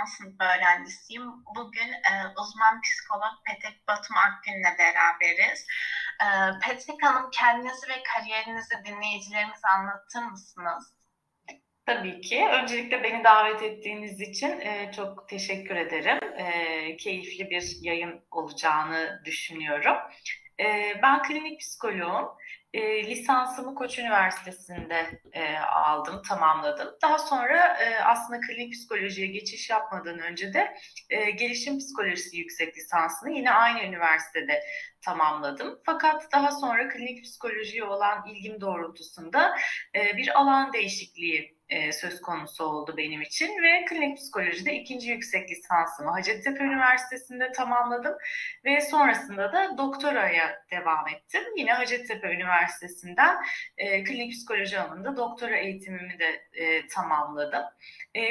son sınıf öğrencisiyim. Bugün e, uzman psikolog Petek Batum Akgün'le beraberiz. E, Petek Hanım kendinizi ve kariyerinizi dinleyicilerimize anlatır mısınız? Tabii ki. Öncelikle beni davet ettiğiniz için e, çok teşekkür ederim. E, keyifli bir yayın olacağını düşünüyorum. E, ben klinik psikoloğum. E, lisansımı Koç Üniversitesi'nde e, aldım, tamamladım. Daha sonra e, aslında klinik psikolojiye geçiş yapmadan önce de e, gelişim psikolojisi yüksek lisansını yine aynı üniversitede tamamladım. Fakat daha sonra klinik psikolojiye olan ilgim doğrultusunda e, bir alan değişikliği e, söz konusu oldu benim için ve klinik psikolojide ikinci yüksek lisansımı Hacettepe Üniversitesi'nde tamamladım ve sonrasında da doktoraya devam ettim. Yine Hacettepe Üniversitesi'nden e, klinik psikoloji alanında doktora eğitimimi de tamamladım.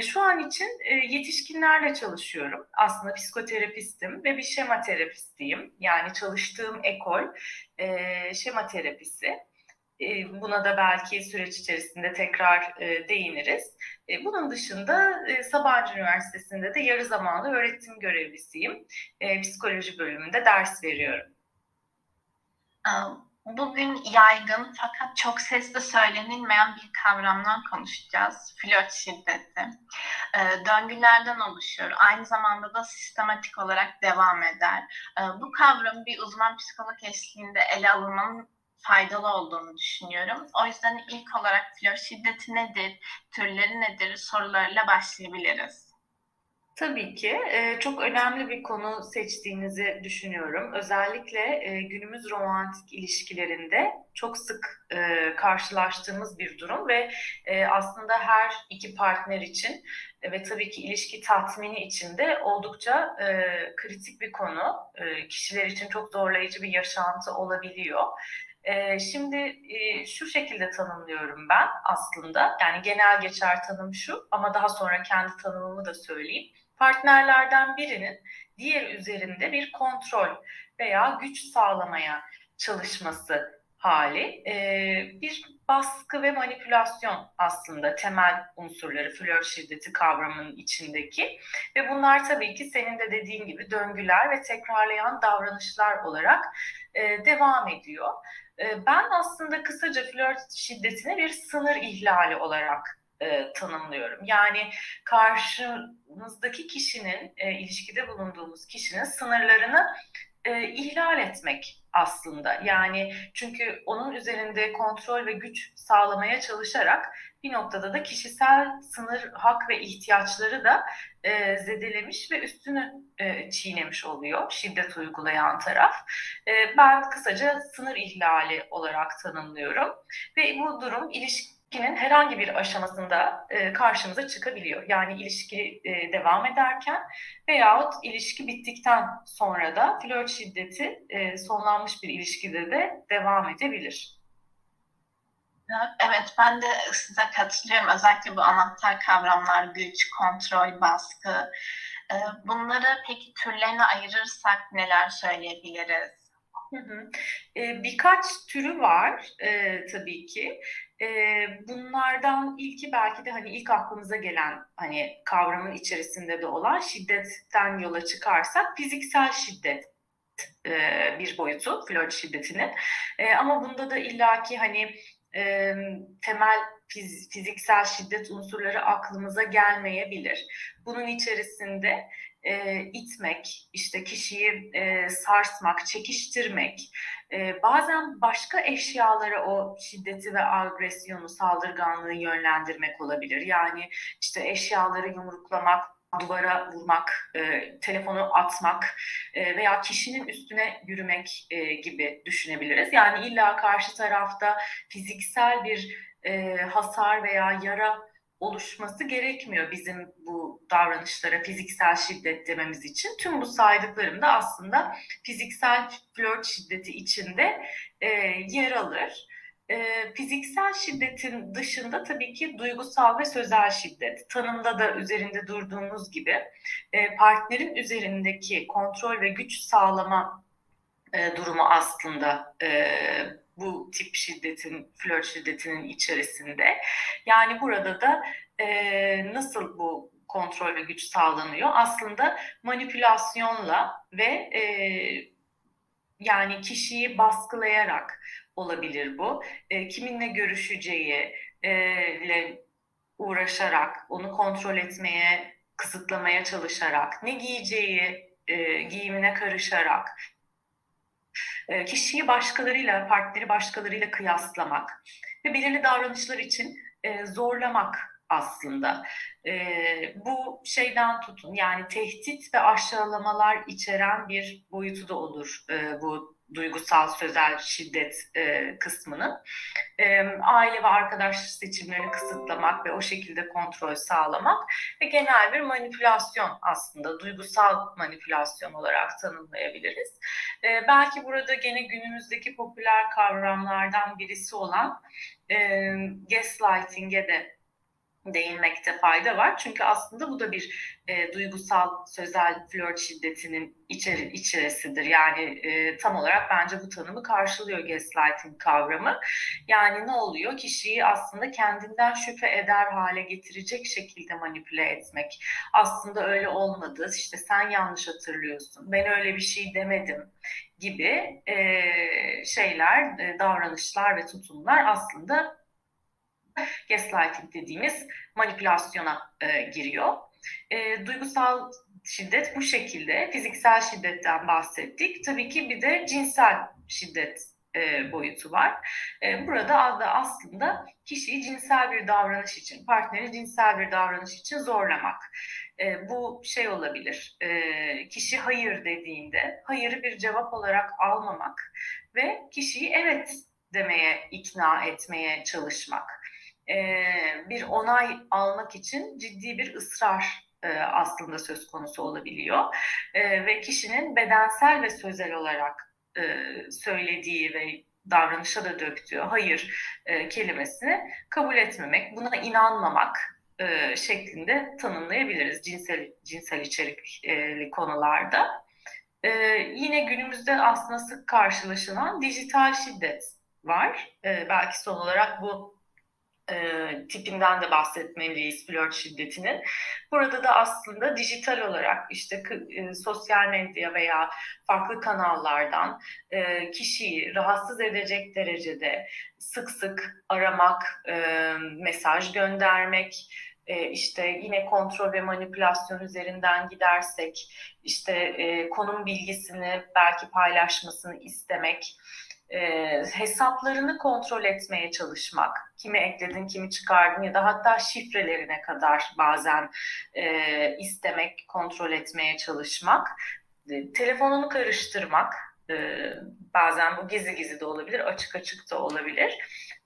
Şu an için yetişkinlerle çalışıyorum. Aslında psikoterapistim ve bir şema terapistiyim. Yani çalıştığım ekol e, şema terapisi. E, buna da belki süreç içerisinde tekrar e, değiniriz. E, bunun dışında Sabancı Üniversitesi'nde de yarı zamanlı öğretim görevlisiyim. Psikoloji bölümünde ders veriyorum. Bugün yaygın fakat çok sesli söylenilmeyen bir kavramdan konuşacağız. Flört şiddeti. Döngülerden oluşuyor. Aynı zamanda da sistematik olarak devam eder. Bu kavramı bir uzman psikolog eşliğinde ele alınmanın faydalı olduğunu düşünüyorum. O yüzden ilk olarak flört şiddeti nedir, türleri nedir sorularıyla başlayabiliriz. Tabii ki çok önemli bir konu seçtiğinizi düşünüyorum. Özellikle günümüz romantik ilişkilerinde çok sık karşılaştığımız bir durum ve aslında her iki partner için ve tabii ki ilişki tatmini için de oldukça kritik bir konu. Kişiler için çok zorlayıcı bir yaşantı olabiliyor. E, şimdi e, şu şekilde tanımlıyorum ben aslında. Yani genel geçer tanım şu ama daha sonra kendi tanımımı da söyleyeyim. Partnerlerden birinin diğer üzerinde bir kontrol veya güç sağlamaya çalışması hali. E, bir baskı ve manipülasyon aslında temel unsurları flört şiddeti kavramının içindeki ve bunlar tabii ki senin de dediğin gibi döngüler ve tekrarlayan davranışlar olarak e, devam ediyor. E, ben aslında kısaca flört şiddetini bir sınır ihlali olarak e, tanımlıyorum. Yani karşımızdaki kişinin, e, ilişkide bulunduğumuz kişinin sınırlarını e, ihlal etmek aslında. Yani çünkü onun üzerinde kontrol ve güç sağlamaya çalışarak bir noktada da kişisel sınır, hak ve ihtiyaçları da e, zedelemiş ve üstünü e, çiğnemiş oluyor şiddet uygulayan taraf. E, ben kısaca sınır ihlali olarak tanımlıyorum ve bu durum ilişki ilişkinin herhangi bir aşamasında e, karşımıza çıkabiliyor. Yani ilişki e, devam ederken veyahut ilişki bittikten sonra da flört şiddeti e, sonlanmış bir ilişkide de devam edebilir. Evet ben de size katılıyorum. Özellikle bu anahtar kavramlar güç, kontrol, baskı. E, bunları peki türlerine ayırırsak neler söyleyebiliriz? Hı hı. E, birkaç türü var e, tabii ki. E, bunlardan ilki belki de hani ilk aklımıza gelen hani kavramın içerisinde de olan şiddetten yola çıkarsak fiziksel şiddet e, bir boyutu flört şiddetinin. E, ama bunda da illaki hani e, temel fiz, fiziksel şiddet unsurları aklımıza gelmeyebilir. Bunun içerisinde e, itmek, işte kişiyi e, sarsmak, çekiştirmek, e, bazen başka eşyalara o şiddeti ve agresyonu, saldırganlığı yönlendirmek olabilir. Yani işte eşyaları yumruklamak, duvara vurmak, e, telefonu atmak e, veya kişinin üstüne yürümek e, gibi düşünebiliriz. Yani illa karşı tarafta fiziksel bir e, hasar veya yara oluşması gerekmiyor bizim bu davranışlara fiziksel şiddet dememiz için. Tüm bu saydıklarım da aslında fiziksel flört şiddeti içinde e, yer alır. E, fiziksel şiddetin dışında tabii ki duygusal ve sözel şiddet. Tanımda da üzerinde durduğumuz gibi e, partnerin üzerindeki kontrol ve güç sağlama e, durumu aslında e, bu tip şiddetin, flört şiddetinin içerisinde. Yani burada da e, nasıl bu kontrol ve güç sağlanıyor? Aslında manipülasyonla ve e, yani kişiyi baskılayarak olabilir bu. E, kiminle görüşeceği e, ile uğraşarak, onu kontrol etmeye, kısıtlamaya çalışarak, ne giyeceği e, giyimine karışarak, kişiyi başkalarıyla, partneri başkalarıyla kıyaslamak ve belirli davranışlar için e, zorlamak aslında. E, bu şeyden tutun yani tehdit ve aşağılamalar içeren bir boyutu da olur e, bu duygusal sözel şiddet e, kısmının e, aile ve arkadaş seçimlerini kısıtlamak ve o şekilde kontrol sağlamak ve genel bir manipülasyon aslında duygusal manipülasyon olarak tanımlayabiliriz. E, belki burada gene günümüzdeki popüler kavramlardan birisi olan e, gaslighting'e de değinmekte fayda var. Çünkü aslında bu da bir e, duygusal sözel flört şiddetinin içeri, içerisidir. Yani e, tam olarak bence bu tanımı karşılıyor gaslighting kavramı. Yani ne oluyor? Kişiyi aslında kendinden şüphe eder hale getirecek şekilde manipüle etmek. Aslında öyle olmadı. İşte sen yanlış hatırlıyorsun. Ben öyle bir şey demedim gibi e, şeyler, e, davranışlar ve tutumlar aslında gaslighting dediğimiz manipülasyona e, giriyor. E, duygusal şiddet bu şekilde. Fiziksel şiddetten bahsettik. Tabii ki bir de cinsel şiddet e, boyutu var. E, burada da aslında kişiyi cinsel bir davranış için, partneri cinsel bir davranış için zorlamak. E, bu şey olabilir, e, kişi hayır dediğinde hayırı bir cevap olarak almamak ve kişiyi evet demeye ikna etmeye çalışmak e, bir onay almak için ciddi bir ısrar e, aslında söz konusu olabiliyor. E, ve kişinin bedensel ve sözel olarak e, söylediği ve davranışa da döktüğü hayır e, kelimesini kabul etmemek, buna inanmamak e, şeklinde tanımlayabiliriz cinsel cinsel içerikli konularda. E, yine günümüzde aslında sık karşılaşılan dijital şiddet var. E, belki son olarak bu e, tipinden de bahsetmeliyiz flört şiddetinin. Burada da aslında dijital olarak işte e, sosyal medya veya farklı kanallardan e, kişiyi rahatsız edecek derecede sık sık aramak, e, mesaj göndermek, e, işte yine kontrol ve manipülasyon üzerinden gidersek işte e, konum bilgisini belki paylaşmasını istemek e, hesaplarını kontrol etmeye çalışmak, kimi ekledin, kimi çıkardın ya da hatta şifrelerine kadar bazen e, istemek, kontrol etmeye çalışmak, e, telefonunu karıştırmak, e, bazen bu gizli gizli de olabilir, açık açık da olabilir.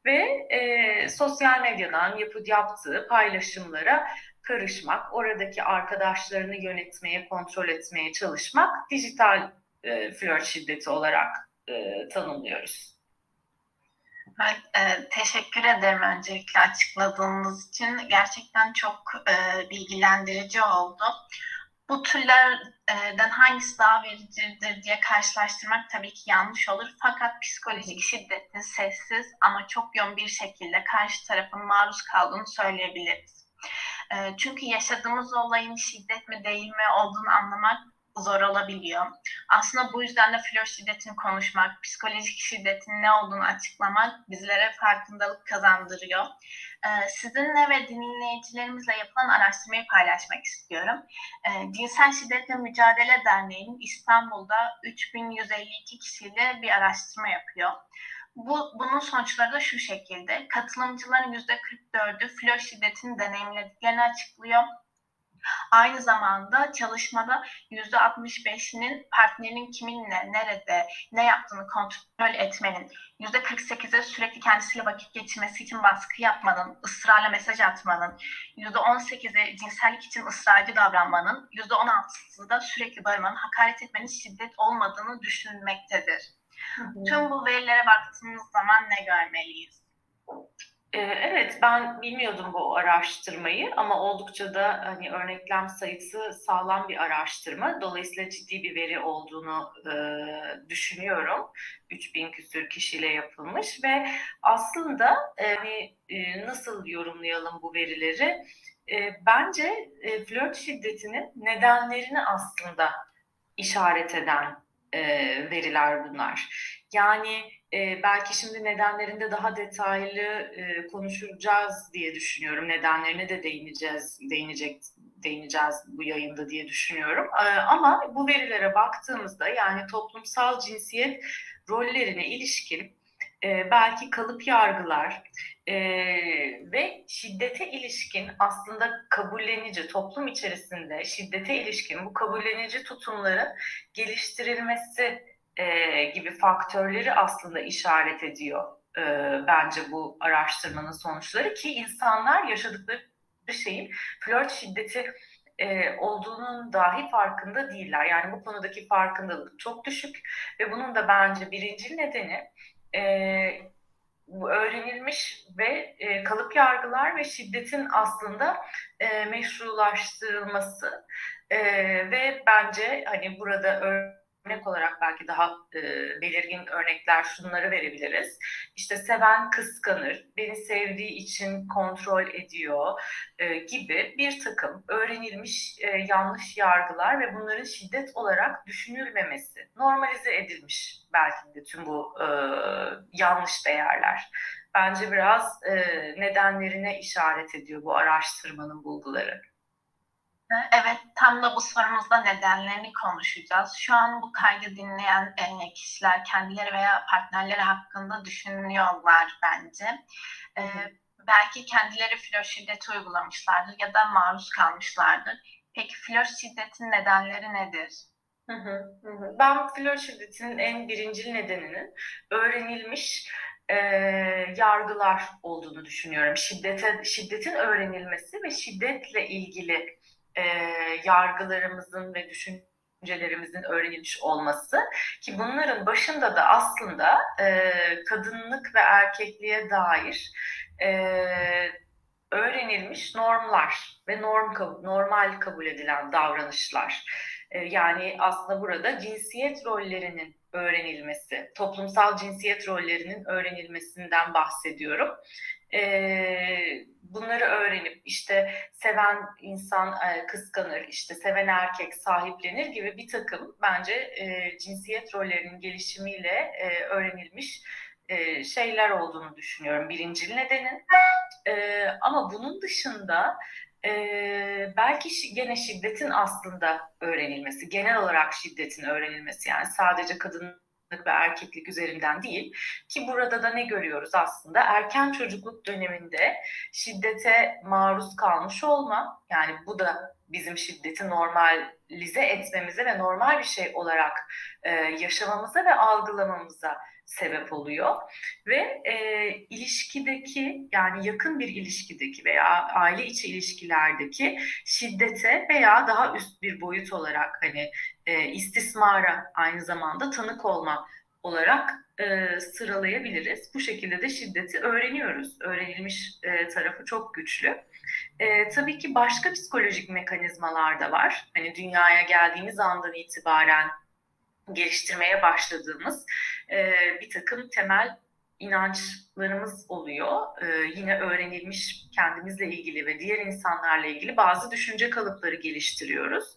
Ve e, sosyal medyadan yapı, yaptığı paylaşımlara karışmak, oradaki arkadaşlarını yönetmeye, kontrol etmeye çalışmak dijital e, flört şiddeti olarak e, tanımlıyoruz. Evet, e, teşekkür ederim öncelikle açıkladığınız için. Gerçekten çok e, bilgilendirici oldu. Bu türlerden hangisi daha vericidir diye karşılaştırmak tabii ki yanlış olur. Fakat psikolojik şiddetin sessiz ama çok yoğun bir şekilde karşı tarafın maruz kaldığını söyleyebiliriz. E, çünkü yaşadığımız olayın şiddet mi değil mi olduğunu anlamak zor olabiliyor. Aslında bu yüzden de flört şiddetini konuşmak, psikolojik şiddetin ne olduğunu açıklamak bizlere farkındalık kazandırıyor. Ee, sizinle ve dinleyicilerimizle yapılan araştırmayı paylaşmak istiyorum. Ee, Cinsel Şiddetle Mücadele Derneği'nin İstanbul'da 3152 kişiyle bir araştırma yapıyor. Bu, bunun sonuçları da şu şekilde. Katılımcıların %44'ü flört şiddetini deneyimlediklerini açıklıyor Aynı zamanda çalışmada %65'inin partnerinin kiminle, nerede, ne yaptığını kontrol etmenin, %48'e sürekli kendisiyle vakit geçirmesi için baskı yapmanın, ısrarla mesaj atmanın, %18'i cinsellik için ısrarcı davranmanın, %16'sı da sürekli bağırmanın, hakaret etmenin şiddet olmadığını düşünülmektedir. Hı hı. Tüm bu verilere baktığımız zaman ne görmeliyiz? Ee, evet, ben bilmiyordum bu araştırmayı ama oldukça da hani örneklem sayısı sağlam bir araştırma. Dolayısıyla ciddi bir veri olduğunu e, düşünüyorum. 3000 küsür kişiyle yapılmış ve aslında hani e, nasıl yorumlayalım bu verileri? E, bence e, flört şiddetinin nedenlerini aslında işaret eden e, veriler bunlar. Yani e, belki şimdi nedenlerinde daha detaylı e, konuşacağız diye düşünüyorum. Nedenlerine de değineceğiz, değinecek, değineceğiz bu yayında diye düşünüyorum. E, ama bu verilere baktığımızda yani toplumsal cinsiyet rollerine ilişkin e, belki kalıp yargılar e, ve şiddete ilişkin aslında kabullenici toplum içerisinde şiddete ilişkin bu kabullenici tutumların geliştirilmesi e, gibi faktörleri aslında işaret ediyor e, bence bu araştırmanın sonuçları ki insanlar yaşadıkları şeyin flört şiddeti e, olduğunun dahi farkında değiller. Yani bu konudaki farkındalık çok düşük ve bunun da bence birinci nedeni e, bu öğrenilmiş ve e, kalıp yargılar ve şiddetin aslında e, meşrulaştırılması e, ve bence hani burada örneğin örnek olarak belki daha e, belirgin örnekler şunları verebiliriz. İşte seven kıskanır, beni sevdiği için kontrol ediyor e, gibi bir takım öğrenilmiş e, yanlış yargılar ve bunların şiddet olarak düşünülmemesi, normalize edilmiş belki de tüm bu e, yanlış değerler. Bence biraz e, nedenlerine işaret ediyor bu araştırmanın bulguları. Evet, tam da bu sorumuzda nedenlerini konuşacağız. Şu an bu kaydı dinleyen kişiler kendileri veya partnerleri hakkında düşünüyorlar bence. E, belki kendileri flört şiddeti uygulamışlardır ya da maruz kalmışlardır. Peki flört şiddetin nedenleri nedir? Ben flört şiddetinin en birincil nedeninin öğrenilmiş e, yargılar olduğunu düşünüyorum. Şiddete, şiddetin öğrenilmesi ve şiddetle ilgili e, yargılarımızın ve düşüncelerimizin öğrenilmiş olması ki bunların başında da aslında e, kadınlık ve erkekliğe dair e, öğrenilmiş normlar ve norm normal kabul edilen davranışlar. E, yani aslında burada cinsiyet rollerinin öğrenilmesi, toplumsal cinsiyet rollerinin öğrenilmesinden bahsediyorum. E, bunları öğrenip işte seven insan e, kıskanır, işte seven erkek sahiplenir gibi bir takım bence e, cinsiyet rollerinin gelişimiyle e, öğrenilmiş e, şeyler olduğunu düşünüyorum birincil nedenin. E, ama bunun dışında e, belki gene şiddetin aslında öğrenilmesi, genel olarak şiddetin öğrenilmesi yani sadece kadın ve erkeklik üzerinden değil ki burada da ne görüyoruz aslında? Erken çocukluk döneminde şiddete maruz kalmış olma yani bu da bizim şiddeti normalize etmemize ve normal bir şey olarak e, yaşamamıza ve algılamamıza sebep oluyor. Ve e, ilişkideki yani yakın bir ilişkideki veya aile içi ilişkilerdeki şiddete veya daha üst bir boyut olarak hani e, istismara aynı zamanda tanık olma olarak e, sıralayabiliriz. Bu şekilde de şiddeti öğreniyoruz. Öğrenilmiş e, tarafı çok güçlü. E, tabii ki başka psikolojik mekanizmalar da var. Hani dünyaya geldiğimiz andan itibaren geliştirmeye başladığımız e, bir takım temel inançlarımız oluyor. Ee, yine öğrenilmiş kendimizle ilgili ve diğer insanlarla ilgili bazı düşünce kalıpları geliştiriyoruz.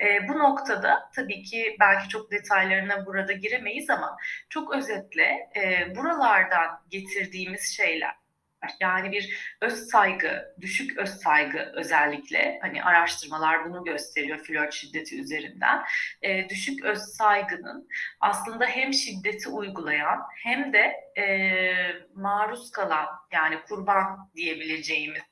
Ee, bu noktada tabii ki belki çok detaylarına burada giremeyiz ama çok özetle e, buralardan getirdiğimiz şeyler yani bir öz saygı, düşük öz saygı özellikle hani araştırmalar bunu gösteriyor flört şiddeti üzerinden. E, düşük öz saygının aslında hem şiddeti uygulayan hem de e, maruz kalan yani kurban diyebileceğimiz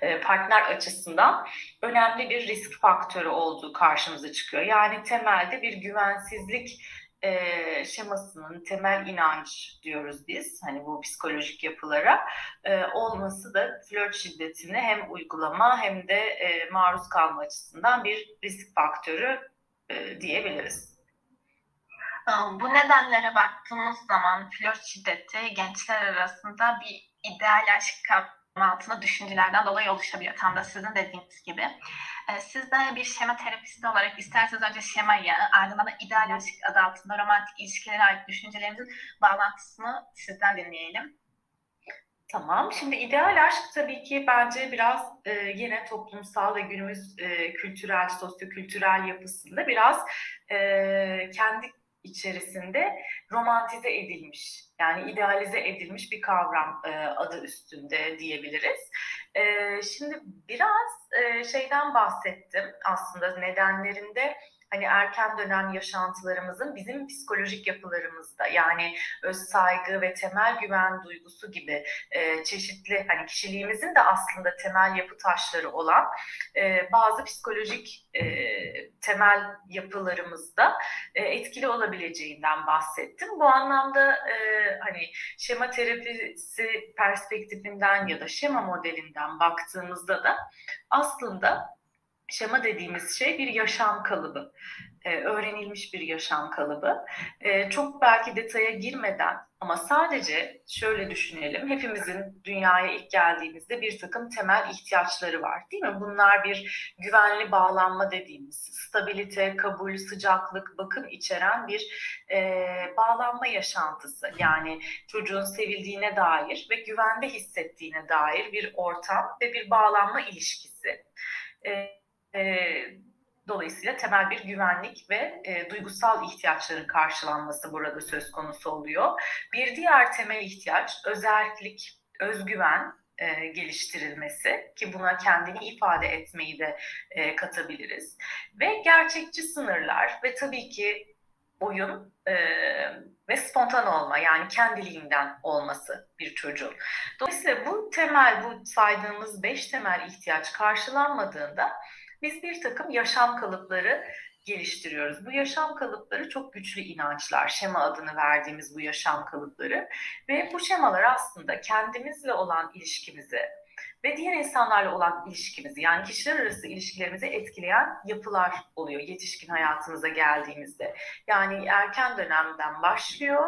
e, partner açısından önemli bir risk faktörü olduğu karşımıza çıkıyor. Yani temelde bir güvensizlik e, şemasının temel inanç diyoruz biz hani bu psikolojik yapılara e, olması da flört şiddetini hem uygulama hem de e, maruz kalma açısından bir risk faktörü e, diyebiliriz. Bu nedenlere baktığımız zaman flört şiddeti gençler arasında bir ideal aşk kavramı altında düşüncelerden dolayı oluşabiliyor. Tam da sizin dediğiniz gibi. Ee, siz de bir şema terapisti olarak isterseniz önce şemayı, ardından da ideal aşk adı altında romantik ilişkilere ait düşüncelerimizin bağlantısını sizden dinleyelim. Tamam. Şimdi ideal aşk tabii ki bence biraz e, yine toplumsal ve günümüz e, kültürel, sosyokültürel yapısında biraz e, kendi içerisinde romantize edilmiş, yani idealize edilmiş bir kavram e, adı üstünde diyebiliriz. E, şimdi biraz e, şeyden bahsettim aslında nedenlerinde hani erken dönem yaşantılarımızın bizim psikolojik yapılarımızda yani öz saygı ve temel güven duygusu gibi e, çeşitli hani kişiliğimizin de aslında temel yapı taşları olan e, bazı psikolojik e, temel yapılarımızda e, etkili olabileceğinden bahsettim. Bu anlamda e, hani şema terapisi perspektifinden ya da şema modelinden baktığımızda da aslında şema dediğimiz şey bir yaşam kalıbı, e, öğrenilmiş bir yaşam kalıbı. E, çok belki detaya girmeden ama sadece şöyle düşünelim, hepimizin dünyaya ilk geldiğimizde bir takım temel ihtiyaçları var değil mi? Bunlar bir güvenli bağlanma dediğimiz, stabilite, kabul, sıcaklık, bakım içeren bir e, bağlanma yaşantısı. Yani çocuğun sevildiğine dair ve güvende hissettiğine dair bir ortam ve bir bağlanma ilişkisi. E, e, dolayısıyla temel bir güvenlik ve e, duygusal ihtiyaçların karşılanması burada söz konusu oluyor. Bir diğer temel ihtiyaç özellik, özgüven e, geliştirilmesi ki buna kendini ifade etmeyi de e, katabiliriz. Ve gerçekçi sınırlar ve tabii ki oyun e, ve spontan olma yani kendiliğinden olması bir çocuğun. Dolayısıyla bu temel, bu saydığımız beş temel ihtiyaç karşılanmadığında biz bir takım yaşam kalıpları geliştiriyoruz. Bu yaşam kalıpları çok güçlü inançlar, şema adını verdiğimiz bu yaşam kalıpları ve bu şemalar aslında kendimizle olan ilişkimizi ve diğer insanlarla olan ilişkimizi yani kişiler arası ilişkilerimizi etkileyen yapılar oluyor yetişkin hayatımıza geldiğimizde. Yani erken dönemden başlıyor,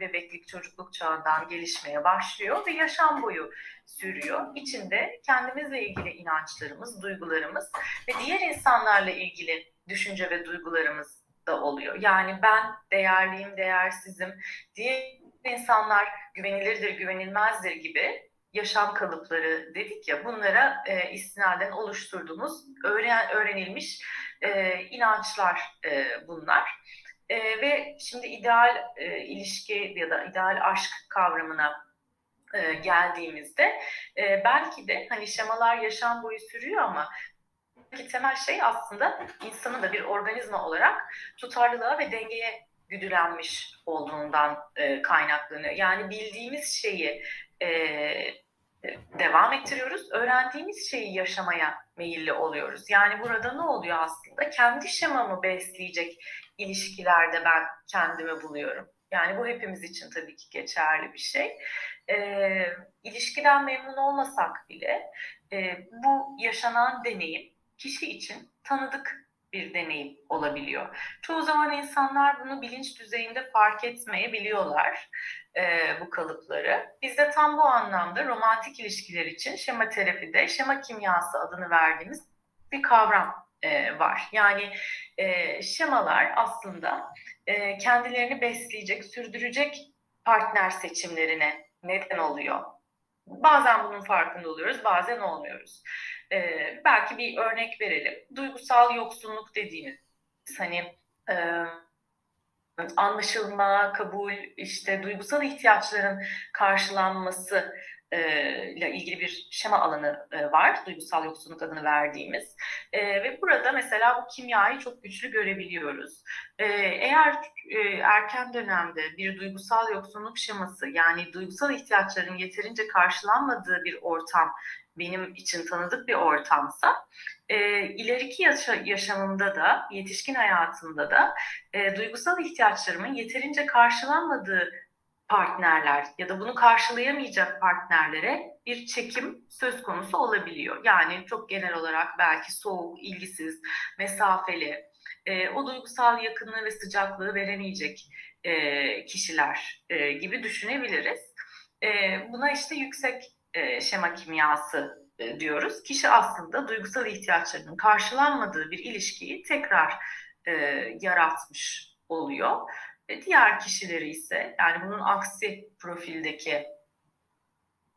bebeklik çocukluk çağından gelişmeye başlıyor ve yaşam boyu sürüyor. İçinde kendimizle ilgili inançlarımız, duygularımız ve diğer insanlarla ilgili düşünce ve duygularımız da oluyor. Yani ben değerliyim, değersizim. Diğer insanlar güvenilirdir, güvenilmezdir gibi yaşam kalıpları dedik ya bunlara e, istinaden oluşturduğumuz öğren, öğrenilmiş e, inançlar e, bunlar. E, ve şimdi ideal e, ilişki ya da ideal aşk kavramına e, geldiğimizde e, belki de hani şemalar yaşam boyu sürüyor ama ki temel şey aslında insanın da bir organizma olarak tutarlılığa ve dengeye güdülenmiş olduğundan e, kaynaklanıyor. Yani bildiğimiz şeyi e, devam ettiriyoruz. Öğrendiğimiz şeyi yaşamaya meyilli oluyoruz. Yani burada ne oluyor aslında? Kendi şemamı besleyecek ilişkilerde ben kendimi buluyorum. Yani bu hepimiz için tabii ki geçerli bir şey. E, ilişkiden memnun olmasak bile e, bu yaşanan deneyim kişi için tanıdık bir deneyim olabiliyor. Çoğu zaman insanlar bunu bilinç düzeyinde fark etmeyebiliyorlar e, bu kalıpları. Biz de tam bu anlamda romantik ilişkiler için şema terapide şema kimyası adını verdiğimiz bir kavram e, var. Yani e, şemalar aslında e, kendilerini besleyecek, sürdürecek partner seçimlerine neden oluyor. Bazen bunun farkında oluyoruz, bazen olmuyoruz. Ee, belki bir örnek verelim. Duygusal yoksunluk dediğimiz hani e, anlaşılma, kabul, işte duygusal ihtiyaçların karşılanması e, ile ilgili bir şema alanı e, var. Duygusal yoksunluk adını verdiğimiz. E, ve burada mesela bu kimyayı çok güçlü görebiliyoruz. Eğer erken dönemde bir duygusal yoksunluk şeması yani duygusal ihtiyaçların yeterince karşılanmadığı bir ortam benim için tanıdık bir ortamsa e, ileriki yaşa, yaşamımda da yetişkin hayatımda da e, duygusal ihtiyaçlarımın yeterince karşılanmadığı partnerler ya da bunu karşılayamayacak partnerlere bir çekim söz konusu olabiliyor. Yani çok genel olarak belki soğuk, ilgisiz, mesafeli, e, o duygusal yakınlığı ve sıcaklığı veremeyecek e, kişiler e, gibi düşünebiliriz. E, buna işte yüksek e, şema kimyası diyoruz. Kişi aslında duygusal ihtiyaçlarının karşılanmadığı bir ilişkiyi tekrar e, yaratmış oluyor. E, diğer kişileri ise yani bunun aksi profildeki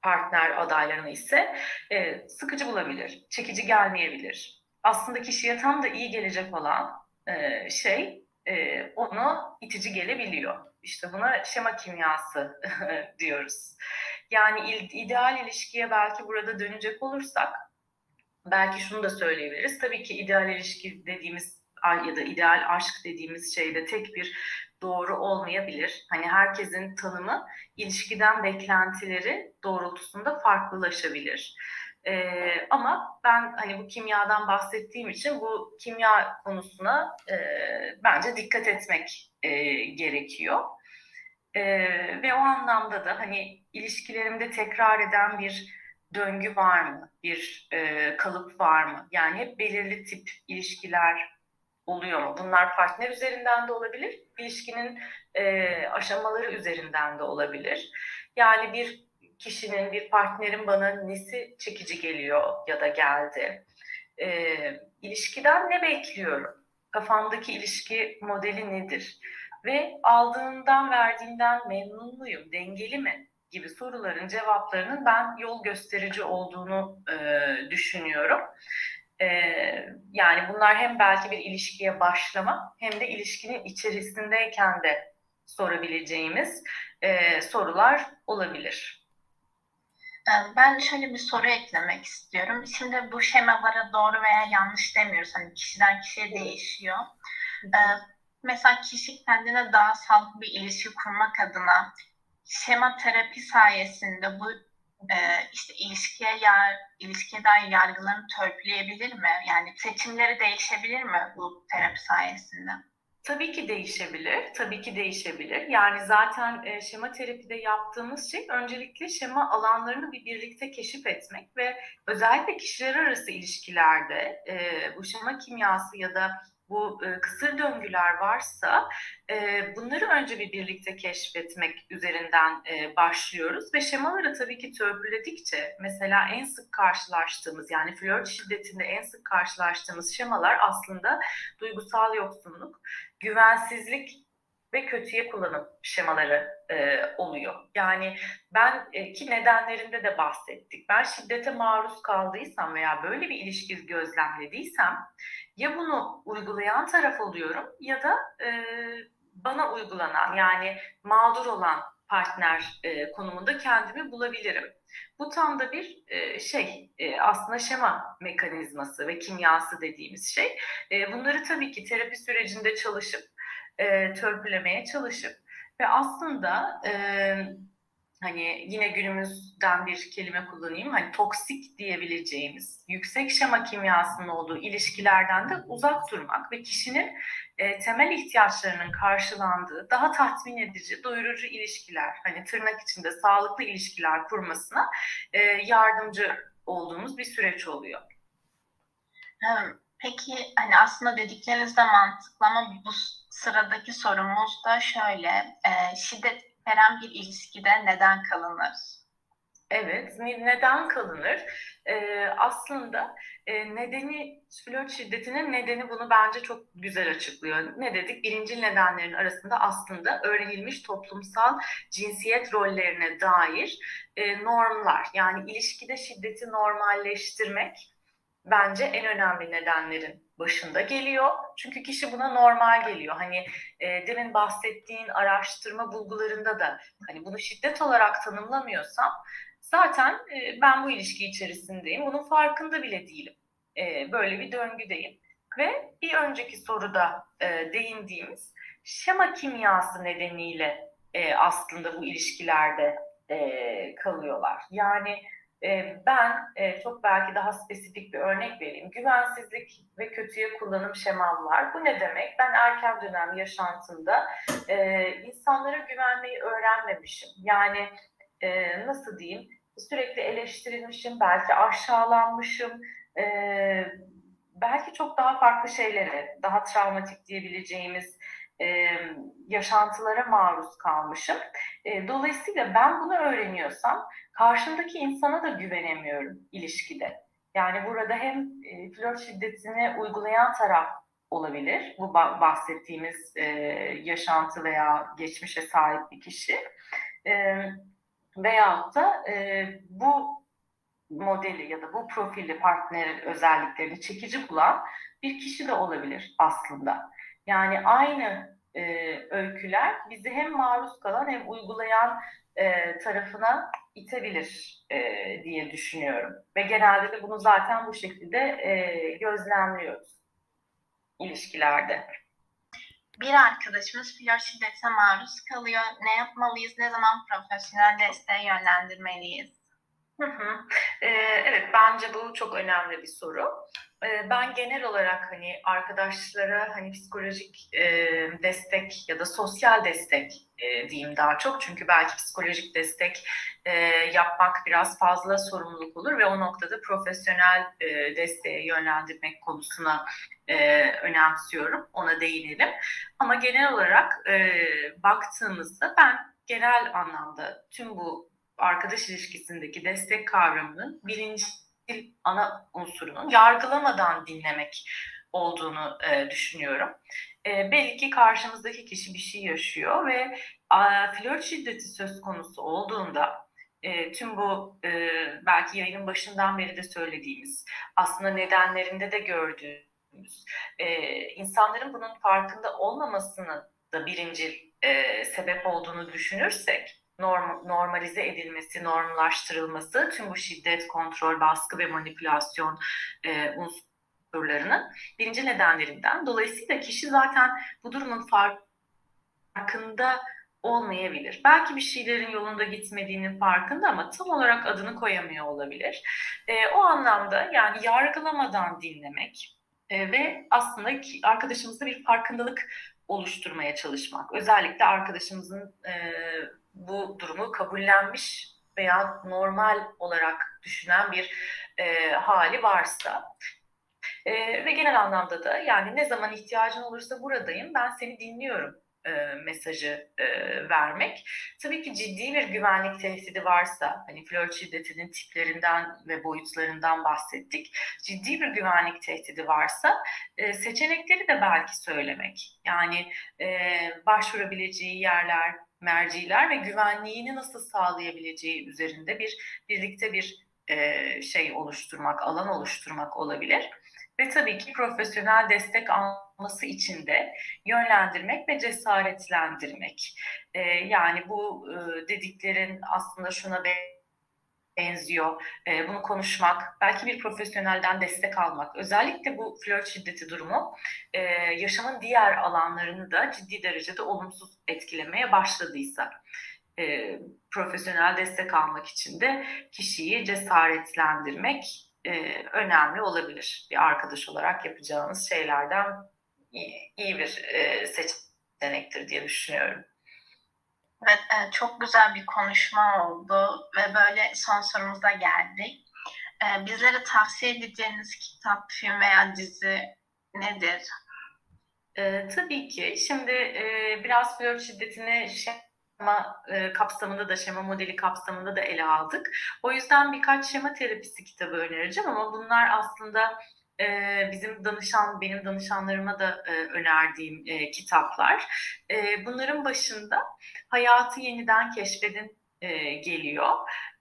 partner adaylarını ise e, sıkıcı bulabilir, çekici gelmeyebilir. Aslında kişiye tam da iyi gelecek olan e, şey e, onu itici gelebiliyor. İşte buna şema kimyası diyoruz. Yani ideal ilişkiye belki burada dönecek olursak belki şunu da söyleyebiliriz. Tabii ki ideal ilişki dediğimiz ya da ideal aşk dediğimiz şeyde tek bir doğru olmayabilir. Hani herkesin tanımı ilişkiden beklentileri doğrultusunda farklılaşabilir. Ee, ama ben hani bu kimyadan bahsettiğim için bu kimya konusuna e, bence dikkat etmek e, gerekiyor. E, ve o anlamda da hani ilişkilerimde tekrar eden bir döngü var mı? Bir e, kalıp var mı? Yani hep belirli tip ilişkiler oluyor mu? Bunlar partner üzerinden de olabilir, ilişkinin e, aşamaları üzerinden de olabilir. Yani bir kişinin, bir partnerin bana nesi çekici geliyor ya da geldi? E, ilişkiden ne bekliyorum? Kafamdaki ilişki modeli nedir? Ve aldığından, verdiğinden memnun muyum? Dengeli mi? gibi soruların cevaplarının ben yol gösterici olduğunu e, düşünüyorum. Ee, yani bunlar hem belki bir ilişkiye başlama hem de ilişkinin içerisindeyken de sorabileceğimiz e, sorular olabilir. Ee, ben şöyle bir soru eklemek istiyorum. Şimdi bu şemalara doğru veya yanlış demiyoruz. Hani kişiden kişiye değişiyor. Ee, mesela kişi kendine daha sağlıklı bir ilişki kurmak adına şema terapi sayesinde bu e, işte ilişkiye yar, ilişkiye dair yargılarını törpüleyebilir mi? Yani seçimleri değişebilir mi bu terapi sayesinde? Tabii ki değişebilir, tabii ki değişebilir. Yani zaten e, şema terapide yaptığımız şey öncelikle şema alanlarını bir birlikte keşif etmek ve özellikle kişiler arası ilişkilerde e, bu şema kimyası ya da bu e, kısır döngüler varsa e, bunları önce bir birlikte keşfetmek üzerinden e, başlıyoruz ve şemaları tabii ki törpüledikçe mesela en sık karşılaştığımız yani flört şiddetinde en sık karşılaştığımız şemalar aslında duygusal yoksunluk, güvensizlik ve kötüye kullanım şemaları e, oluyor. Yani ben e, ki nedenlerinde de bahsettik. Ben şiddete maruz kaldıysam veya böyle bir ilişki gözlemlediysem ya bunu uygulayan taraf oluyorum ya da e, bana uygulanan yani mağdur olan partner e, konumunda kendimi bulabilirim. Bu tam da bir e, şey e, aslında şema mekanizması ve kimyası dediğimiz şey. E, bunları tabii ki terapi sürecinde çalışıp e, törpülemeye çalışıp ve aslında e, hani yine günümüzden bir kelime kullanayım hani toksik diyebileceğimiz yüksek şema kimyasının olduğu ilişkilerden de uzak durmak ve kişinin e, temel ihtiyaçlarının karşılandığı daha tatmin edici, doyurucu ilişkiler hani tırnak içinde sağlıklı ilişkiler kurmasına e, yardımcı olduğumuz bir süreç oluyor. Peki hani aslında dedikleriniz de mantıklı ama bu sıradaki sorumuz da şöyle. E, şiddet veren bir ilişkide neden kalınır? Evet, neden kalınır? Ee, aslında e, nedeni, flört şiddetinin nedeni bunu bence çok güzel açıklıyor. Ne dedik? Birinci nedenlerin arasında aslında öğrenilmiş toplumsal cinsiyet rollerine dair e, normlar. Yani ilişkide şiddeti normalleştirmek bence en önemli nedenlerin başında geliyor. Çünkü kişi buna normal geliyor. Hani e, demin bahsettiğin araştırma bulgularında da hani bunu şiddet olarak tanımlamıyorsam zaten e, ben bu ilişki içerisindeyim. Bunun farkında bile değilim. E, böyle bir döngüdeyim. Ve bir önceki soruda e, değindiğimiz şema kimyası nedeniyle e, aslında bu ilişkilerde e, kalıyorlar. Yani ben çok belki daha spesifik bir örnek vereyim. Güvensizlik ve kötüye kullanım şemam. Bu ne demek? Ben erken dönem yaşantımda insanlara güvenmeyi öğrenmemişim. Yani nasıl diyeyim? Sürekli eleştirilmişim, belki aşağılanmışım. belki çok daha farklı şeyleri, daha travmatik diyebileceğimiz e, yaşantılara maruz kalmışım. E, dolayısıyla ben bunu öğreniyorsam karşımdaki insana da güvenemiyorum ilişkide. Yani burada hem e, flört şiddetini uygulayan taraf olabilir. Bu bahsettiğimiz e, yaşantı veya geçmişe sahip bir kişi. E, veyahut da e, bu modeli ya da bu profili partnerin özelliklerini çekici bulan bir kişi de olabilir aslında. Yani aynı e, öyküler bizi hem maruz kalan hem uygulayan e, tarafına itebilir e, diye düşünüyorum. Ve genelde de bunu zaten bu şekilde e, gözlemliyoruz ilişkilerde. Bir arkadaşımız flört şiddetine maruz kalıyor. Ne yapmalıyız? Ne zaman profesyonel desteğe yönlendirmeliyiz? Hı hı. Ee, evet bence bu çok önemli bir soru. Ee, ben genel olarak hani arkadaşlara hani psikolojik e, destek ya da sosyal destek e, diyeyim daha çok. Çünkü belki psikolojik destek e, yapmak biraz fazla sorumluluk olur ve o noktada profesyonel e, desteğe yönlendirmek konusuna e, önemsiyorum. Ona değinelim. Ama genel olarak e, baktığımızda ben genel anlamda tüm bu arkadaş ilişkisindeki destek kavramının birinci ana unsurunun yargılamadan dinlemek olduğunu e, düşünüyorum. E, belki karşımızdaki kişi bir şey yaşıyor ve a, flört şiddeti söz konusu olduğunda e, tüm bu e, belki yayının başından beri de söylediğimiz aslında nedenlerinde de gördüğümüz e, insanların bunun farkında olmamasını da birinci e, sebep olduğunu düşünürsek norm, normalize edilmesi, normlaştırılması tüm bu şiddet, kontrol, baskı ve manipülasyon e, unsurlarının birinci nedenlerinden. Dolayısıyla kişi zaten bu durumun farkında olmayabilir. Belki bir şeylerin yolunda gitmediğinin farkında ama tam olarak adını koyamıyor olabilir. E, o anlamda yani yargılamadan dinlemek e, ve aslında arkadaşımızda bir farkındalık oluşturmaya çalışmak. Özellikle arkadaşımızın e, bu durumu kabullenmiş veya normal olarak düşünen bir e, hali varsa e, ve genel anlamda da yani ne zaman ihtiyacın olursa buradayım ben seni dinliyorum e, mesajı e, vermek. Tabii ki ciddi bir güvenlik tehdidi varsa, hani flört şiddetinin tiplerinden ve boyutlarından bahsettik. Ciddi bir güvenlik tehdidi varsa e, seçenekleri de belki söylemek. Yani e, başvurabileceği yerler, merciler ve güvenliğini nasıl sağlayabileceği üzerinde bir birlikte bir e, şey oluşturmak, alan oluşturmak olabilir. Ve tabii ki profesyonel destek alması için de yönlendirmek ve cesaretlendirmek. E, yani bu e, dediklerin aslında şuna benziyor. Bunu konuşmak, belki bir profesyonelden destek almak. Özellikle bu flört şiddeti durumu yaşamın diğer alanlarını da ciddi derecede olumsuz etkilemeye başladıysa e, profesyonel destek almak için de kişiyi cesaretlendirmek e, önemli olabilir. Bir arkadaş olarak yapacağınız şeylerden iyi, iyi bir e, seçenektir diye düşünüyorum. Evet, e, çok güzel bir konuşma oldu ve böyle son sorumuza geldik. E, bizlere tavsiye edeceğiniz kitap, film veya dizi nedir? E, tabii ki. Şimdi e, biraz flört şiddetini şema e, kapsamında da, şema modeli kapsamında da ele aldık. O yüzden birkaç şema terapisi kitabı önereceğim ama bunlar aslında e, bizim danışan, benim danışanlarıma da e, önerdiğim e, kitaplar. E, bunların başında Hayatı Yeniden Keşfedin e, geliyor.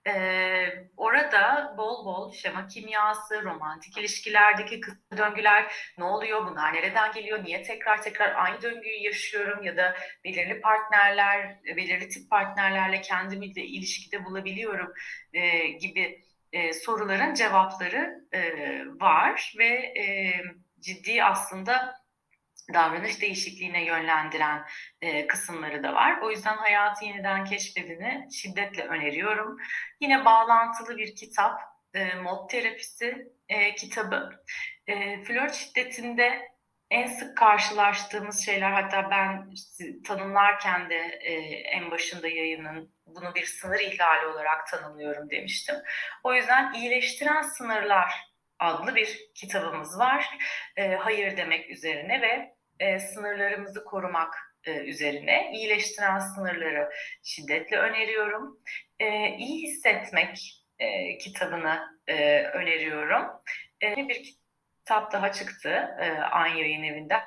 Ee, orada bol bol şema kimyası, romantik ilişkilerdeki kısa döngüler ne oluyor, bunlar nereden geliyor, niye tekrar tekrar aynı döngüyü yaşıyorum ya da belirli partnerler, belirli tip partnerlerle kendimi de ilişkide bulabiliyorum e, gibi e, soruların cevapları e, var ve e, ciddi aslında davranış değişikliğine yönlendiren e, kısımları da var. O yüzden Hayatı Yeniden Keşfedini şiddetle öneriyorum. Yine bağlantılı bir kitap, e, Mod Terapisi e, kitabı. E, flört şiddetinde en sık karşılaştığımız şeyler hatta ben tanımlarken de e, en başında yayının bunu bir sınır ihlali olarak tanımlıyorum demiştim. O yüzden iyileştiren sınırlar adlı bir kitabımız var. E, hayır demek üzerine ve e, sınırlarımızı korumak, e, üzerine iyileştiren sınırları şiddetle öneriyorum. E, iyi hissetmek e, kitabını e, öneriyorum. E, bir kitap daha çıktı e, An Yayın Evi'nden.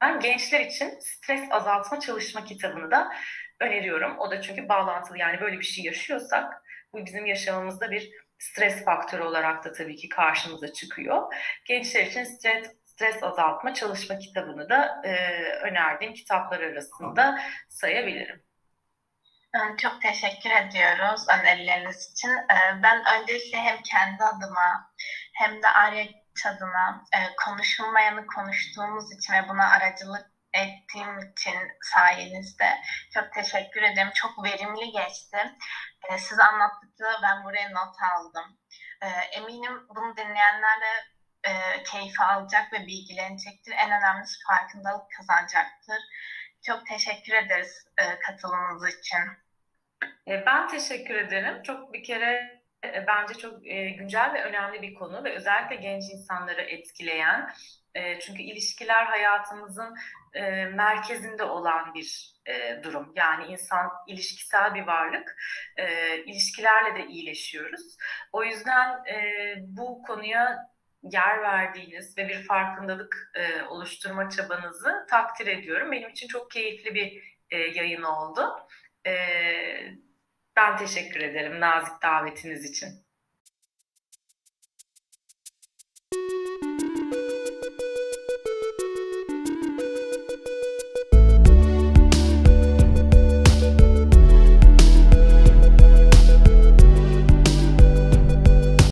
Ben gençler için stres azaltma çalışma kitabını da öneriyorum. O da çünkü bağlantılı yani böyle bir şey yaşıyorsak bu bizim yaşamımızda bir stres faktörü olarak da tabii ki karşımıza çıkıyor. Gençler için stres, stres azaltma çalışma kitabını da e, önerdiğim kitaplar arasında sayabilirim. Çok teşekkür ediyoruz önerileriniz için. Ee, ben öncelikle hem kendi adıma hem de Arya adına e, konuşulmayanı konuştuğumuz için ve buna aracılık ettiğim için sayenizde çok teşekkür ederim. Çok verimli geçti. E, size anlattıkça ben buraya not aldım. E, eminim bunu dinleyenler de e, keyif alacak ve bilgilenecektir. En önemlisi farkındalık kazanacaktır. Çok teşekkür ederiz e, katılımınız için. E, ben teşekkür ederim. Çok bir kere e, bence çok e, güncel ve önemli bir konu ve özellikle genç insanları etkileyen çünkü ilişkiler hayatımızın merkezinde olan bir durum. Yani insan ilişkisel bir varlık. İlişkilerle de iyileşiyoruz. O yüzden bu konuya yer verdiğiniz ve bir farkındalık e, oluşturma çabanızı takdir ediyorum. Benim için çok keyifli bir e, yayın oldu. E, ben teşekkür ederim nazik davetiniz için.